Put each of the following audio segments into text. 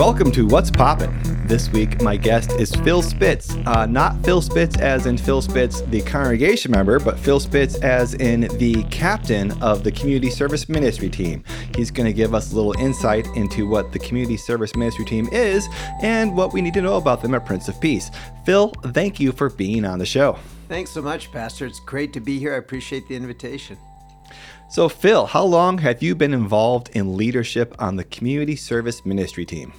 Welcome to What's Poppin'. This week, my guest is Phil Spitz. Uh, not Phil Spitz as in Phil Spitz, the congregation member, but Phil Spitz as in the captain of the community service ministry team. He's going to give us a little insight into what the community service ministry team is and what we need to know about them at Prince of Peace. Phil, thank you for being on the show. Thanks so much, Pastor. It's great to be here. I appreciate the invitation. So, Phil, how long have you been involved in leadership on the community service ministry team?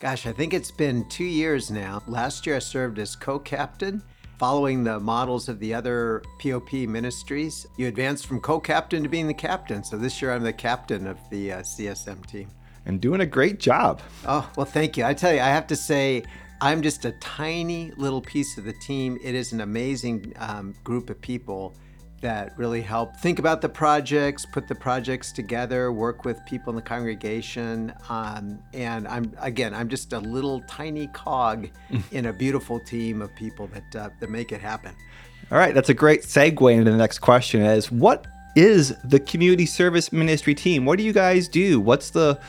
Gosh, I think it's been two years now. Last year I served as co captain. Following the models of the other POP ministries, you advance from co captain to being the captain. So this year I'm the captain of the uh, CSM team. And doing a great job. Oh, well, thank you. I tell you, I have to say, I'm just a tiny little piece of the team. It is an amazing um, group of people that really help think about the projects, put the projects together, work with people in the congregation. Um, and I'm again, I'm just a little tiny cog in a beautiful team of people that uh, that make it happen. All right, that's a great segue into the next question. Is what is the community service ministry team? What do you guys do? What's the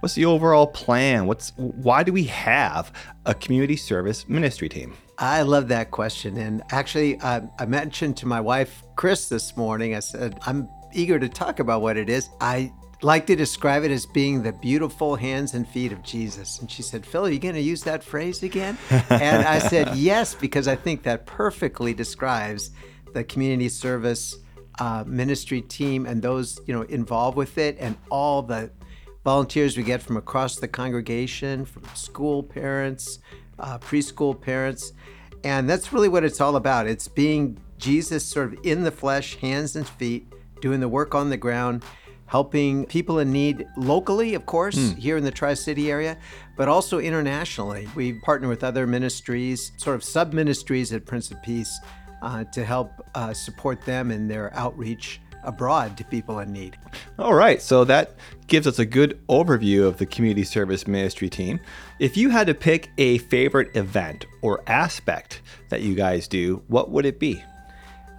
what's the overall plan? What's why do we have a community service ministry team? I love that question. And actually, uh, I mentioned to my wife, Chris, this morning, I said, I'm eager to talk about what it is. I like to describe it as being the beautiful hands and feet of Jesus. And she said, Phil, are you going to use that phrase again? and I said, yes, because I think that perfectly describes the community service uh, ministry team and those you know involved with it and all the volunteers we get from across the congregation, from school parents, uh, preschool parents. And that's really what it's all about. It's being Jesus sort of in the flesh, hands and feet, doing the work on the ground, helping people in need locally, of course, mm. here in the Tri City area, but also internationally. We partner with other ministries, sort of sub ministries at Prince of Peace, uh, to help uh, support them in their outreach abroad to people in need. All right, so that gives us a good overview of the community service ministry team. If you had to pick a favorite event or aspect that you guys do, what would it be?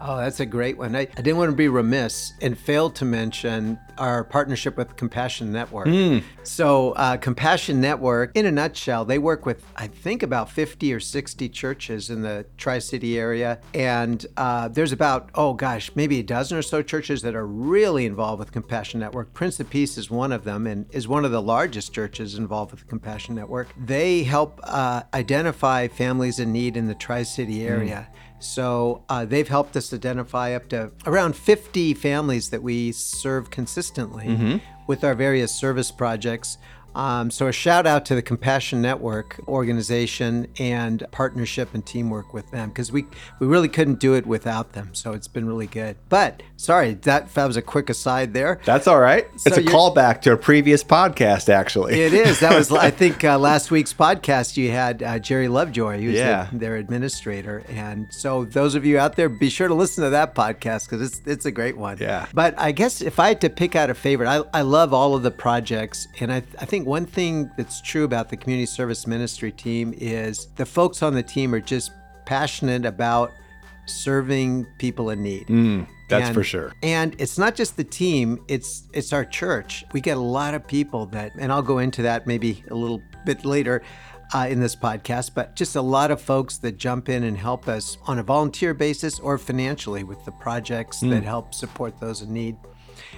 Oh, that's a great one. I, I didn't want to be remiss and fail to mention our partnership with Compassion Network. Mm. So, uh, Compassion Network, in a nutshell, they work with, I think, about 50 or 60 churches in the Tri City area. And uh, there's about, oh gosh, maybe a dozen or so churches that are really involved with Compassion Network. Prince of Peace is one of them and is one of the largest churches involved with Compassion Network. They help uh, identify families in need in the Tri City area. Mm. So uh, they've helped us identify up to around 50 families that we serve consistently mm-hmm. with our various service projects. Um, so a shout out to the Compassion Network organization and partnership and teamwork with them because we we really couldn't do it without them. So it's been really good. But sorry, that, that was a quick aside there. That's all right. So it's a callback to a previous podcast, actually. It is. That was I think uh, last week's podcast. You had uh, Jerry Lovejoy, who's yeah. the, their administrator, and so those of you out there, be sure to listen to that podcast because it's it's a great one. Yeah. But I guess if I had to pick out a favorite, I, I love all of the projects, and I I think think one thing that's true about the community service ministry team is the folks on the team are just passionate about serving people in need. Mm, that's and, for sure. And it's not just the team, it's it's our church. We get a lot of people that and I'll go into that maybe a little bit later. Uh, in this podcast, but just a lot of folks that jump in and help us on a volunteer basis or financially with the projects mm. that help support those in need.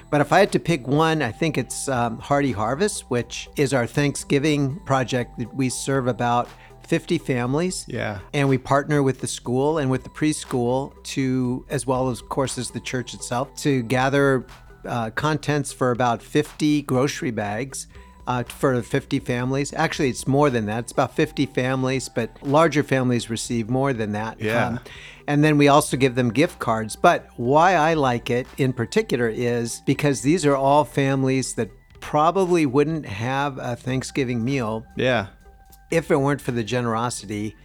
But if I had to pick one, I think it's um, Hearty Harvest, which is our Thanksgiving project that we serve about 50 families. Yeah. And we partner with the school and with the preschool to, as well as, of course, as the church itself, to gather uh, contents for about 50 grocery bags uh, for 50 families. Actually, it's more than that. It's about 50 families, but larger families receive more than that. Yeah. Um, and then we also give them gift cards. But why I like it in particular is because these are all families that probably wouldn't have a Thanksgiving meal. Yeah. If it weren't for the generosity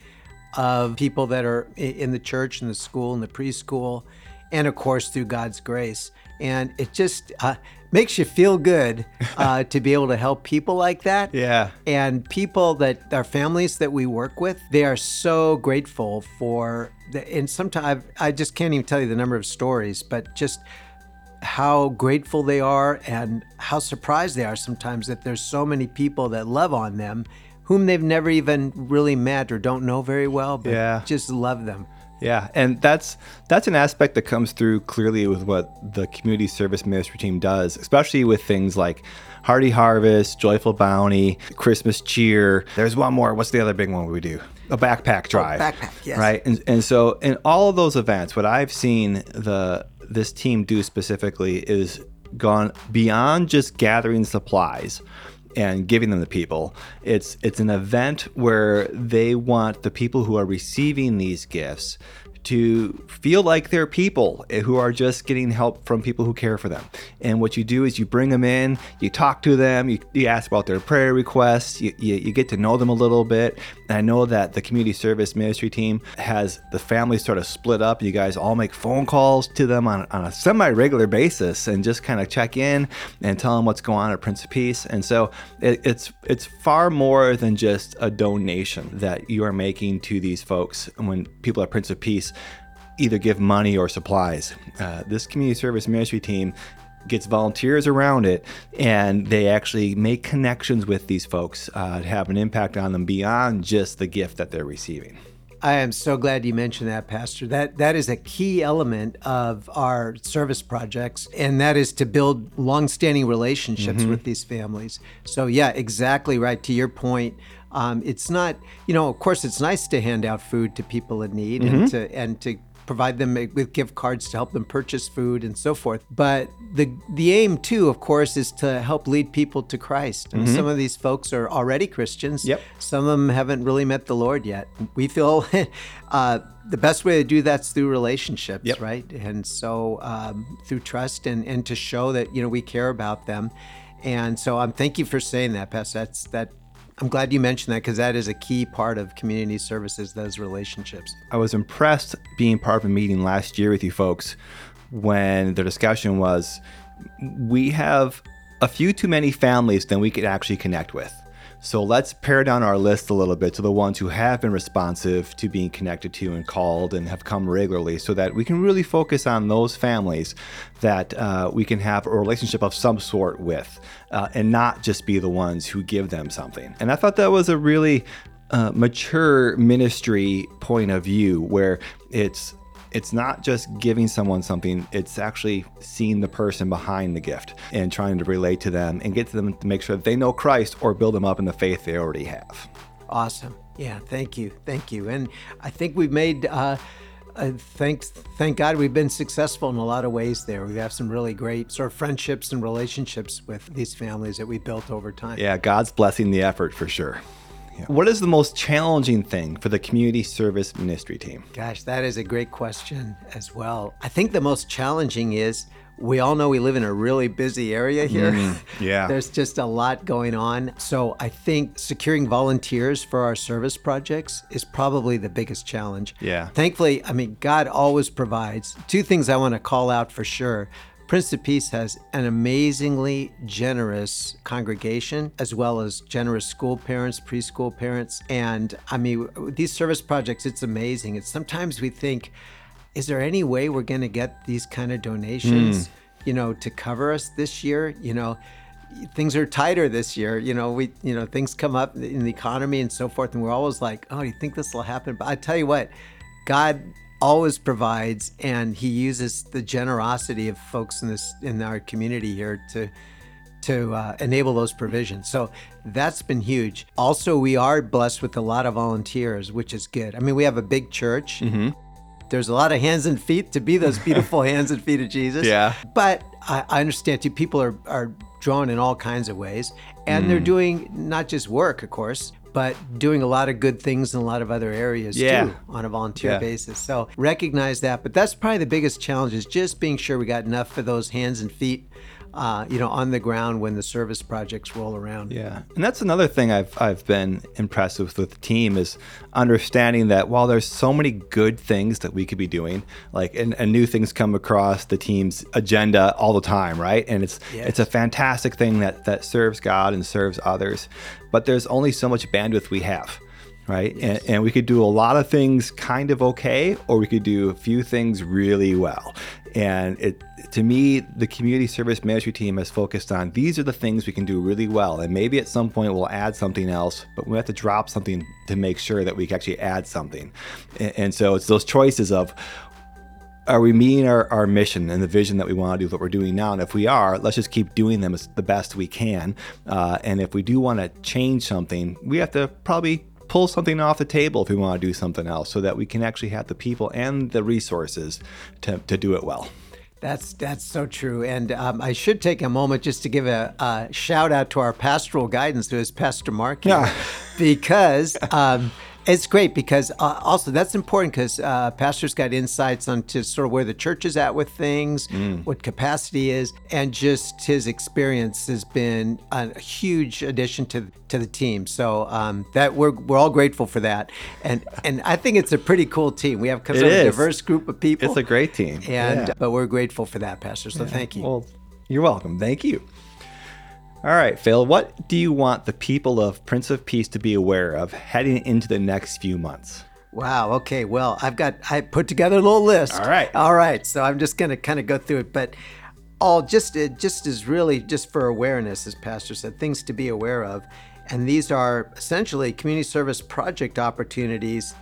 of people that are in the church and the school and the preschool, and of course through God's grace. And it just, uh, makes you feel good uh, to be able to help people like that. Yeah. And people that our families that we work with, they are so grateful for the, and sometimes I just can't even tell you the number of stories, but just how grateful they are and how surprised they are sometimes that there's so many people that love on them whom they've never even really met or don't know very well, but Yeah. just love them. Yeah, and that's that's an aspect that comes through clearly with what the community service ministry team does, especially with things like Hearty Harvest, Joyful Bounty, Christmas Cheer. There's one more. What's the other big one we do? A backpack oh, drive. backpack, yes. Right, and and so in all of those events, what I've seen the this team do specifically is gone beyond just gathering supplies and giving them to people. It's it's an event where they want the people who are receiving these gifts to feel like they're people eh, who are just getting help from people who care for them. And what you do is you bring them in, you talk to them, you, you ask about their prayer requests, you, you, you get to know them a little bit. And I know that the community service ministry team has the family sort of split up. You guys all make phone calls to them on, on a semi regular basis and just kind of check in and tell them what's going on at Prince of Peace. And so it, it's it's far more than just a donation that you are making to these folks when people at Prince of Peace either give money or supplies. Uh, this community service ministry team gets volunteers around it and they actually make connections with these folks uh, to have an impact on them beyond just the gift that they're receiving. I am so glad you mentioned that, Pastor. That that is a key element of our service projects, and that is to build long-standing relationships with these families. So yeah, exactly right. To your point, um, it's not you know, of course, it's nice to hand out food to people in need and to and to provide them with gift cards to help them purchase food and so forth. But the the aim too, of course, is to help lead people to Christ. And some of these folks are already Christians. Yep. Some of them haven't really met the Lord yet. We feel uh, the best way to do that's through relationships, Yep. right? And so um, through trust and, and to show that you know we care about them. And so I'm thank you for saying that, Pastor. That's that. I'm glad you mentioned that because that is a key part of community services, those relationships. I was impressed being part of a meeting last year with you folks when the discussion was we have a few too many families than we could actually connect with. So let's pare down our list a little bit to the ones who have been responsive to being connected to and called and have come regularly so that we can really focus on those families that uh, we can have a relationship of some sort with uh, and not just be the ones who give them something. And I thought that was a really uh, mature ministry point of view where it's it's not just giving someone something it's actually seeing the person behind the gift and trying to relate to them and get to them to make sure that they know christ or build them up in the faith they already have Awesome. Yeah, thank you, thank you. And I think we've made. Uh, uh, thanks, thank God, we've been successful in a lot of ways there. We have some really great sort of friendships and relationships with these families that we built over time. yeah god's blessing the effort for sure Yeah. what is the most challenging thing for the community service ministry team Gosh, that is a great question as well. I think the most challenging is we all know we live in a really busy area here. Mm, yeah. There's just a lot going on. So I think securing volunteers for our service projects is probably the biggest challenge. Yeah. Thankfully, I mean, God always provides. Two things I want to call out for sure. Prince of Peace has an amazingly generous congregation, as well as generous school parents, preschool parents. And I mean, these service projects, it's amazing. It's sometimes we think, is there any way we're going to get these kind of donations, hmm. you know, to cover us this year? You know, things are tighter this year. You know, we, you know, things come up in the economy and so forth, and we're always like, oh, you think this will happen? But I tell you what, God always provides, and He uses the generosity of folks in this in our community here to to uh, enable those provisions. So that's been huge. Also, we are blessed with a lot of volunteers, which is good. I mean, we have a big church. There's a lot of hands and feet to be those beautiful hands and feet of Jesus. Yeah. But I, I understand too, people are, are drawn in all kinds of ways. And Mm. they're doing not just work, of course, but doing a lot of good things in a lot of other areas Yeah. too on a volunteer Yeah. basis. So recognize that. But that's probably the biggest challenge is just being sure we got enough for those hands and feet, uh, you know, on the ground when the service projects roll around. Yeah, and that's another thing I've I've been impressed with with the team is understanding that while there's so many good things that we could be doing, like and, and new things come across the team's agenda all the time, right? And it's it's a fantastic thing that that serves God and serves others, but there's only so much bandwidth we have. Right. And, and we could do a lot of things kind of okay, or we could do a few things really well. And it to me, the community service ministry team has focused on these are the things we can do really well. And maybe at some point we'll add something else, but we have to drop something to make sure that we actually add something. And so it's those choices of are we meeting our, our mission and the vision that we want to do what we're doing now? And if we are, let's just keep doing them as the best we can. Uh, and if we do want to change something, we have to probably pull something off the table if we want to do something else so that we can actually have the people and the resources to, to do it well. That's that's so true, and um, I should take a moment just to give a, a, shout out to our pastoral guidance, who is Pastor Mark, yeah. because um, it's great because uh, also that's important because uh, pastors got insights onto sort of where the church is at with things, mm. what capacity is, and just his experience has been a huge addition to to the team. So um, that we're we're all grateful for that, and and I think it's a pretty cool team. We have kind of a diverse group of people. It's a great team, and yeah. but we're grateful for that, Pastor. So yeah. thank you. Well, you're welcome. Thank you. All right, Phil, what do you want the people of Prince of Peace to be aware of heading into the next few months? Wow. Okay. Well, I've got I put together a little list. All right. All right. So I'm just going to kind of go through it, but all just it just is really just for awareness, as Pastor said, things to be aware of, and these are essentially community service project opportunities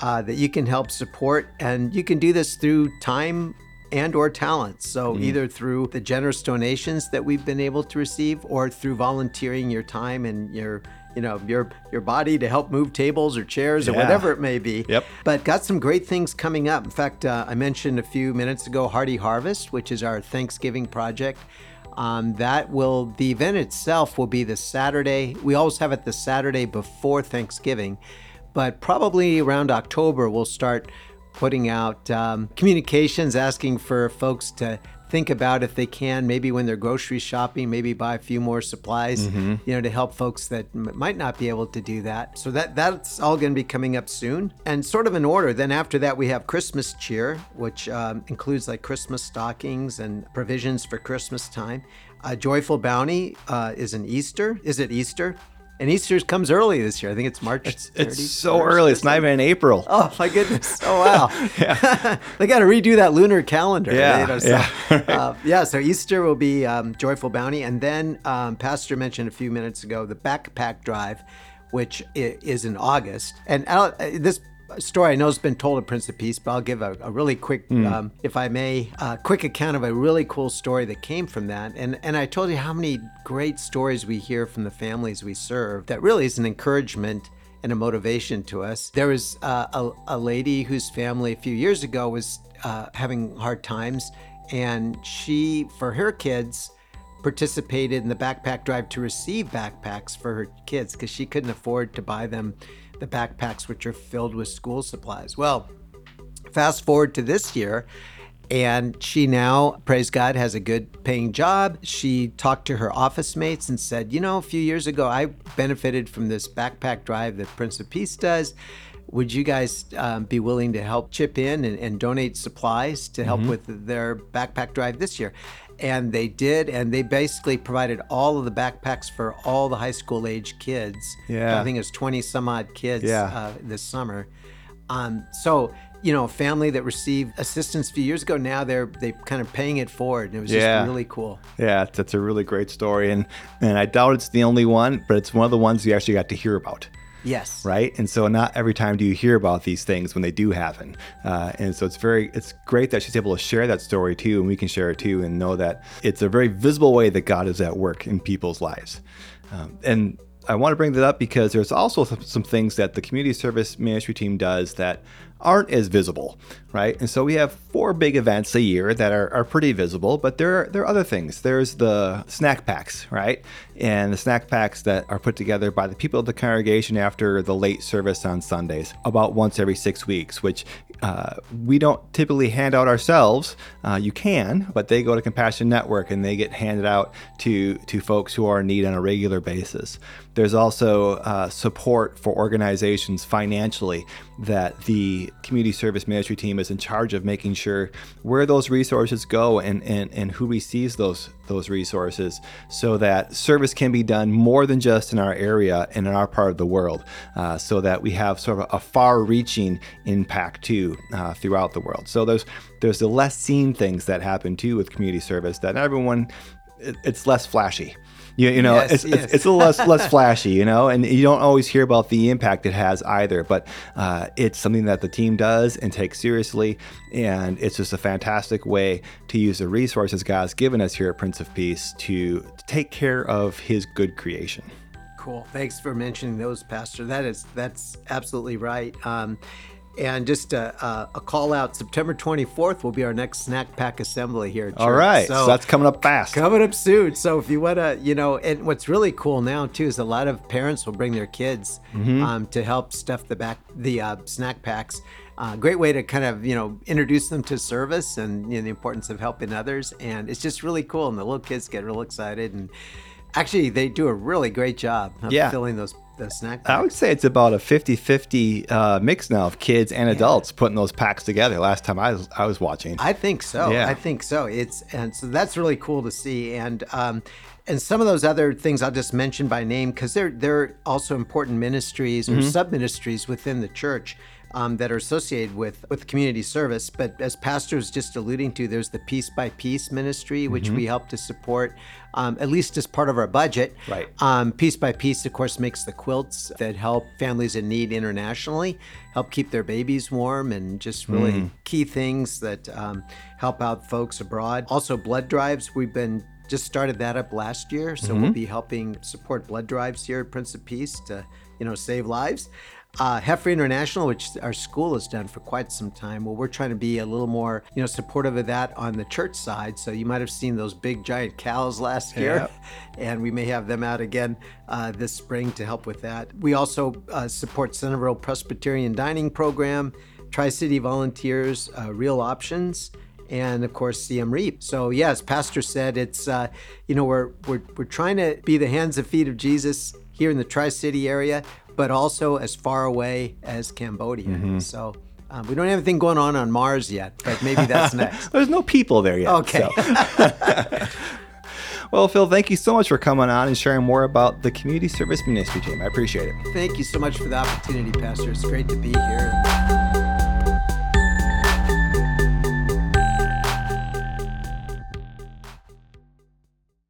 uh, that you can help support, and you can do this through time and or talents. So mm. either through the generous donations that we've been able to receive or through volunteering your time and your you know your your body to help move tables or chairs or whatever it may be. Yep. But got some great things coming up. In fact, uh, I mentioned a few minutes ago Hearty Harvest, which is our Thanksgiving project. Um, that will the event itself will be the Saturday. We always have it the Saturday before Thanksgiving, but probably around October we'll start putting out um, communications asking for folks to think about if they can maybe when they're grocery shopping maybe buy a few more supplies mm-hmm. you know to help folks that m- might not be able to do that. So that that's all going to be coming up soon. And sort of in order then after that we have christmas cheer which um, includes like christmas stockings and provisions for christmas time. Uh, joyful bounty uh, is an easter. Is it easter and Easter comes early this year. I think it's March. It's, it's so early. It's not even in April. Oh my goodness! Oh wow! yeah, they got to redo that lunar calendar. Yeah, know, so, yeah. uh, yeah. So Easter will be um, Joyful Bounty, and then um, Pastor mentioned a few minutes ago the backpack drive, which is in August. And uh, this story I know has been told at Prince of Peace, but I'll give a, a really quick, mm. um, if I may, uh, quick account of a really cool story that came from that. And and I told you how many great stories we hear from the families we serve. That really is an encouragement and a motivation to us. There was uh, a, a lady whose family a few years ago was uh, having hard times, and she, for her kids, participated in the backpack drive to receive backpacks for her kids because she couldn't afford to buy them the backpacks which are filled with school supplies. Well, fast forward to this year, and she now, praise God, has a good paying job. She talked to her office mates and said, You know, a few years ago, I benefited from this backpack drive that Prince of Peace does. Would you guys um, be willing to help chip in and, and donate supplies to help mm-hmm. with their backpack drive this year? And they did and they basically provided all of the backpacks for all the high school age kids. Yeah. I think it was 20 some odd kids yeah. uh, this summer. Um, so you know a family that received assistance a few years ago now they're they kind of paying it forward and it was yeah. just really cool. Yeah that's a really great story and and i doubt it's the only one but it's one of the ones you actually got to hear about Yes. Right. And so not every time do you hear about these things when they do happen. Uh, and so it's very, it's great that she's able to share that story too, and we can share it too, and know that it's a very visible way that God is at work in people's lives. Um, and I want to bring that up because there's also some things that the community service ministry team does that aren't as visible, right? And so we have four big events a year that are, are pretty visible, but there are, there are other things. There's the snack packs, right? And the snack packs that are put together by the people of the congregation after the late service on Sundays, about once every six weeks, which uh, we don't typically hand out ourselves. Uh, you can, but they go to Compassion Network and they get handed out to to folks who are in need on a regular basis. There's also uh, support for organizations financially that the community service ministry team is in charge of making sure where those resources go and, and, and who receives those those resources so that service can be done more than just in our area and in our part of the world uh, so that we have sort of a far reaching impact too uh, throughout the world. So there's there's the less seen things that happen too with community service that everyone it, it's less flashy you, you know, Yes, it's, yes. it's it's a little less less flashy, you know, and you don't always hear about the impact it has either. But uh, it's something that the team does and takes seriously, and it's just a fantastic way to use the resources God's given us here at Prince of Peace to, to take care of His good creation. Cool. Thanks for mentioning those, Pastor. That is that's absolutely right. Um, and just a, a, a call out: September 24th will be our next snack pack assembly here. All right, so, that's coming up fast. coming up soon. So if you want to, you know, and what's really cool now too is a lot of parents will bring their kids Mm-hmm. um, to help stuff the back the uh, snack packs. Uh, great way to kind of you know introduce them to service and you know, the importance of helping others, and it's just really cool. And the little kids get real excited, and actually they do a really great job of Yeah. filling those the snack I would say it's about a 50-50 uh, mix now of kids and adults putting those packs together. Last time I was I was watching. I think so. Yeah. I think so. It's and so that's really cool to see. And um, and some of those other things I'll just mention by name because they're they're also important ministries or sub ministries within the church. Um, that are associated with with community service, but as Pastor was just alluding to, there's the Piece by Piece ministry, which we help to support, um, at least as part of our budget. Right. Um, piece by piece, of course, makes the quilts that help families in need internationally, help keep their babies warm, and just really key things that um, help out folks abroad. Also, blood drives. We've been just started that up last year, so we'll be helping support blood drives here at Prince of Peace to, you know, save lives. Uh, Heifer International, which our school has done for quite some time. Well, we're trying to be a little more, you know, supportive of that on the church side. So you might have seen those big giant cows last year Yep. and we may have them out again uh, this spring to help with that. We also uh, support Centerville Presbyterian Dining Program, Tri City Volunteers, uh, Real Options, and of course Siem Reap. So yes, Pastor said it's uh, you know we're we're we're trying to be the hands and feet of Jesus here in the Tri City area, but also as far away as Cambodia. So. Um, we don't have anything going on on Mars yet, but maybe that's next. There's no people there yet. Okay. so. well, Phil, thank you so much for coming on and sharing more about the community service ministry team. I appreciate it. Thank you so much for the opportunity, Pastor. It's great to be here.